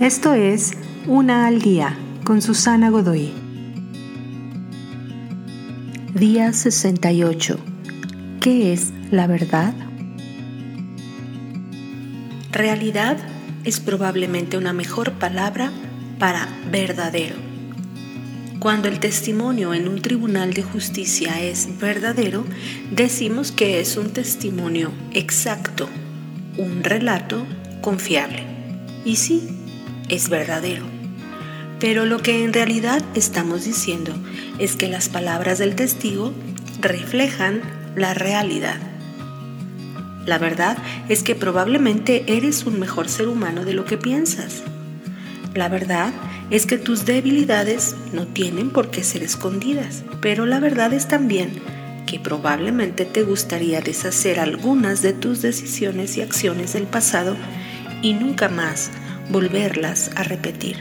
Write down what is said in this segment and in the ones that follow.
Esto es Una al Día con Susana Godoy. Día 68. ¿Qué es la verdad? Realidad es probablemente una mejor palabra para verdadero. Cuando el testimonio en un tribunal de justicia es verdadero, decimos que es un testimonio exacto, un relato confiable. Y sí, es verdadero. Pero lo que en realidad estamos diciendo es que las palabras del testigo reflejan la realidad. La verdad es que probablemente eres un mejor ser humano de lo que piensas. La verdad es que tus debilidades no tienen por qué ser escondidas, pero la verdad es también que probablemente te gustaría deshacer algunas de tus decisiones y acciones del pasado y nunca más volverlas a repetir.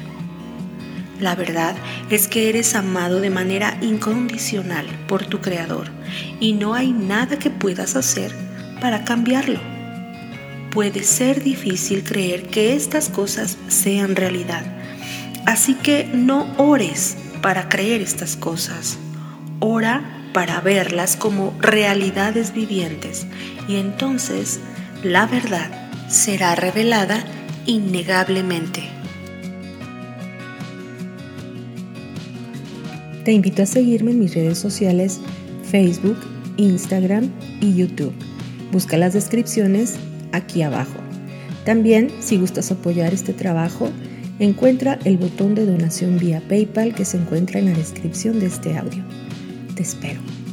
La verdad es que eres amado de manera incondicional por tu Creador y no hay nada que puedas hacer para cambiarlo. Puede ser difícil creer que estas cosas sean realidad, así que no ores para creer estas cosas. Ora para verlas como realidades vivientes y entonces la verdad será revelada innegablemente. Te invito a seguirme en mis redes sociales Facebook, Instagram y YouTube. Busca las descripciones aquí abajo. También, si gustas apoyar este trabajo, encuentra el botón de donación vía PayPal que se encuentra en la descripción de este audio. Te espero.